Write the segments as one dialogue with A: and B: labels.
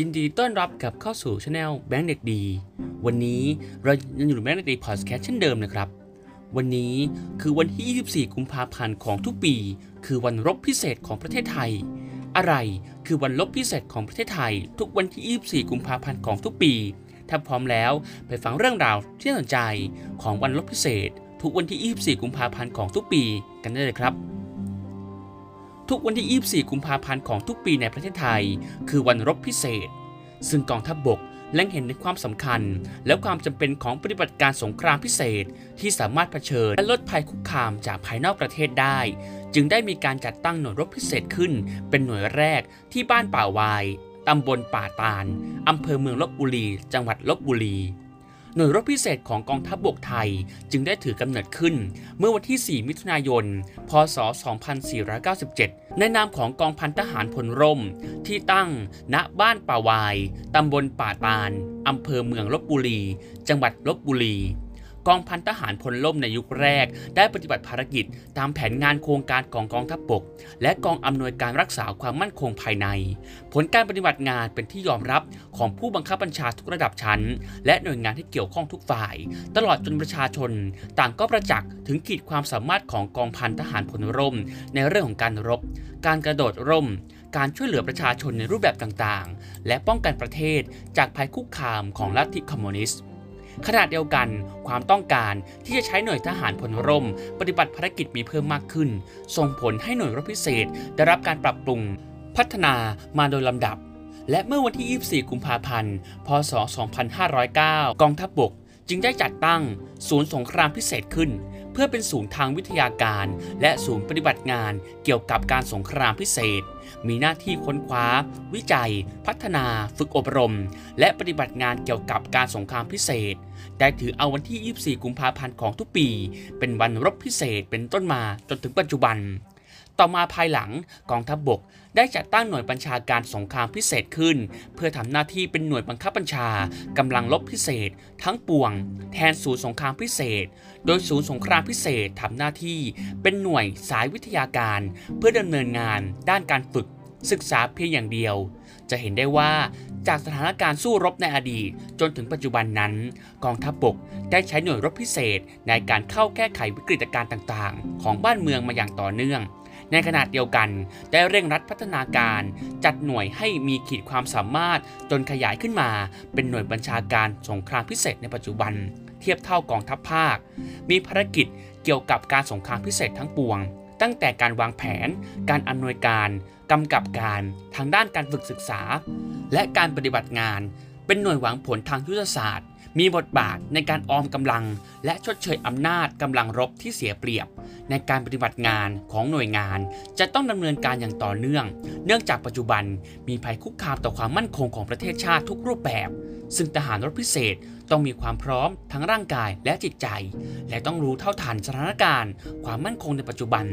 A: ยินดีต้อนรับกับเข้าสู่ช anel แบงค์เด็กดี วันนี้เรายังอยู่ในแบงค์เด็กดีพอดแคสต์เช่นเดิมนะครับ วันนี้คือวันที่ 24 กุมภาพันธ์ของทุกปี คือวันรบพิเศษของประเทศไทย อะไรคือวันรบพิเศษของประเทศไทย ทุกวันที่ 24 กุมภาพันธ์ของทุกปี ถ้าพร้อมแล้วไปฟังเรื่องราวที่น่าสนใจของวันรบพิเศษ ทุกวันที่ 24 กุมภาพันธ์ของทุกปีกันได้เลยครับทุกวันที่ 24 กุมภาพันธ์ของทุกปีในประเทศไทย คือวันรบพิเศษ ซึ่งกองทัพบบกแลงเห็นในความสำคัญ และความจำเป็นของปฏิบัติการสงครามพิเศษ ที่สามารถเผชิญและลดภัยคุกคามจากภายนอกประเทศได้ จึงได้มีการจัดตั้งหน่วยรบพิเศษขึ้น เป็นหน่วยแรกที่บ้านป่าวายตำบลป่าตาลอำเภอเมืองลบบุรี จังหวัดลบบุรี หน่วยรบพิเศษของกองทัพบบกไทยจึงได้ถือกำเนิดขึ้น เมื่อวันที่ 4 มิถุนายน พศ 2497 ในนามของกองพันทหารพลร่ม ที่ตั้งณบ้านป่าวาย ตำบลป่าตาลอำเภอเมืองลบบุรี จังหวัดลบบุรี กองพันทหารพลล่มในยุคแรก ได้ปฏิบัติภารกิจ ตามแผนงานโครงการของกองทัพบบก และกองอำนวยการรักษาความมั่นคงภายใน ผลการปฏิบัติงานเป็นที่ยอมรับของผู้บังคับบัญชาทุกระดับชั้น และหน่วยงานที่เกี่ยวข้องทุกฝ่าย ตลอดจนประชาชน ต่างก็ประจักษ์ถึงขีดความสามารถของกองพันทหารพลร่ม ในเรื่องของการรบ การกระโดดร่มการช่วยเหลือประชาชนในรูปแบบต่างๆ และป้องกันประเทศจากภัยคุกคามของลัทธิคอมมิวนิสต์ ขณะเดียวกัน ความต้องการที่จะใช้หน่วยทหารพลร่ม ปฏิบัติภารกิจมีเพิ่มมากขึ้น ส่งผลให้หน่วยรบพิเศษ ได้รับการปรับปรุง พัฒนามาโดยลำดับ และเมื่อวันที่ 24 กุมภาพันธ์ พศ 2509 กองทัพบบกจึงได้จัดตั้งศูนย์สงครามพิเศษขึ้น พื่อเป็นศูนย์ทางวิทยาการ และศูนย์ปฏิบัติงานเกี่ยวกับการสงครามพิเศษ มีหน้าที่ค้นคว้า วิจัย พัฒนา ฝึกอบรม และปฏิบัติงานเกี่ยวกับการสงครามพิเศษ ได้ถือเอาวันที่ 24 กุมภาพันธ์ของทุกปี เป็นวันรบพิเศษเป็นต้นมาจนถึงปัจจุบัน ต่อมาภายหลังกองทัพบบกได้จัดตั้งหน่วยบัญชาการสงครามพิเศษขึ้น เพื่อทำหน้าที่เป็นหน่วยบังคับบัญชากำลังรบพิเศษ ทั้งปวง แทนศูนย์สงครามพิเศษ โดยศูนย์สงครามพิเศษทำหน้าที่เป็นหน่วยสายวิทยาการ เพื่อดำเนินงานด้านการฝึกศึกษาเพียงอย่างเดียว จะเห็นได้ว่าจากสถานการณ์สู้รบในอดีต จนถึงปัจจุบันนั้น กองทัพบบกได้ใช้หน่วยรบพิเศษในการเข้าแก้ไขวิกฤตการณ์ต่างๆ ของบ้านเมืองมาอย่างต่อเนื่อง ในขณะเดียวกัน ได้เร่งรัดพัฒนาการจัดหน่วยให้มีขีดความสามารถจนขยายขึ้นมา เป็นหน่วยบัญชาการสงครามพิเศษในปัจจุบัน เทียบเท่ากองทัพภาค มีภารกิจเกี่ยวกับการสงครามพิเศษทั้งปวง ตั้งแต่การวางแผน การอำนวยการกำกับการทางด้านการฝึกศึกษา และการปฏิบัติงาน เป็นหน่วยหวังผลทางยุทธศาสตร์ มีบทบาทในการออมกำลัง และชดเชยอำนาจกำลังรบที่เสียเปรียบ ในการปฏิบัติงานของหน่วยงาน จะต้องดำเนินการอย่างต่อเนื่อง เนื่องจากปัจจุบันมีภัยคุกคามต่อความมั่นคงของประเทศชาติทุกรูปแบบ ซึ่งทหารรบพิเศษต้องมีความพร้อมทั้งร่างกายและจิตใจ และต้องรู้เท่าทันสถานการณ์ ความมั่นคงในปัจจุบัน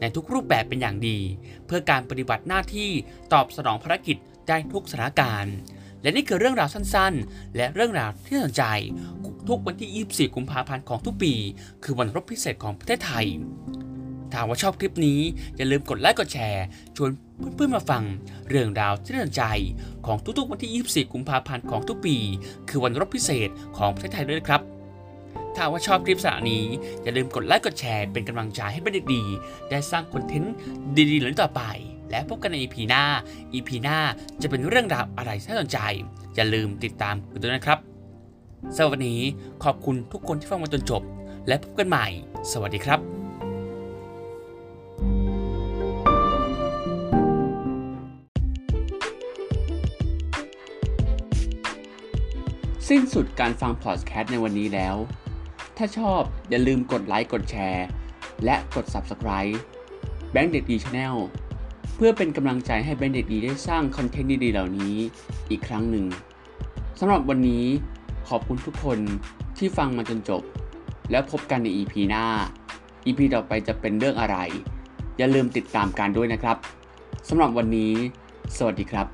A: ในทุกรูปแบบเป็นอย่างดี เพื่อการปฏิบัติหน้าที่ตอบสนองภารกิจได้ทุกสถานการณ์ และนี่คือเรื่องราวสั้นๆ และเรื่องราวที่น่าสนใจทุกวันที่ 24 กุมภาพันธ์ของทุกปี คือวันรบพิเศษของประเทศไทยถ้าว่าชอบคลิปนี้ อย่าลืมกดไลค์กดแชร์ ชวนเพื่อนๆมาฟัง เรื่องราวที่น่าสนใจของทุกๆวันที่ 24 กุมภาพันธ์ของทุกปี คือวันรบพิเศษของประเทศไทยด้วยครับ ถ้าว่าชอบคลิปสาระนี้ อย่าลืมกดไลค์กดแชร์เป็นกำลังใจให้เป็นเด็กดี ได้สร้างคอนเทนต์ดีๆเหล่านี้ต่อไป และพบกันใน EP หน้า EP หน้าจะเป็นเรื่องราวอะไรที่น่าสนใจ อย่าลืมติดตามกันด้วยนะครับสำหรับวันนี้ขอบคุณทุกคนที่ฟังมาจนจบ และพบกันใหม่ สวัสดีครับสิ้นสุดการฟังพอดแคสต์ในวันนี้แล้ว ถ้าชอบอย่าลืมกดไลค์ กดแชร์ และกด Subscribe แบงค์เด็กดี Channel เพื่อเป็นกำลังใจให้แบงค์เด็กดีได้สร้างคอนเทนต์ดีๆเหล่านี้อีกครั้งหนึ่งสำหรับวันนี้ขอบคุณทุกคนที่ที่ฟังมาจนจบ แล้วพบกันใน EP หน้า EP ต่อไปจะเป็นเรื่องอะไร อย่าลืมติดตามกันด้วยนะครับสำหรับวันนี้ สวัสดีครับ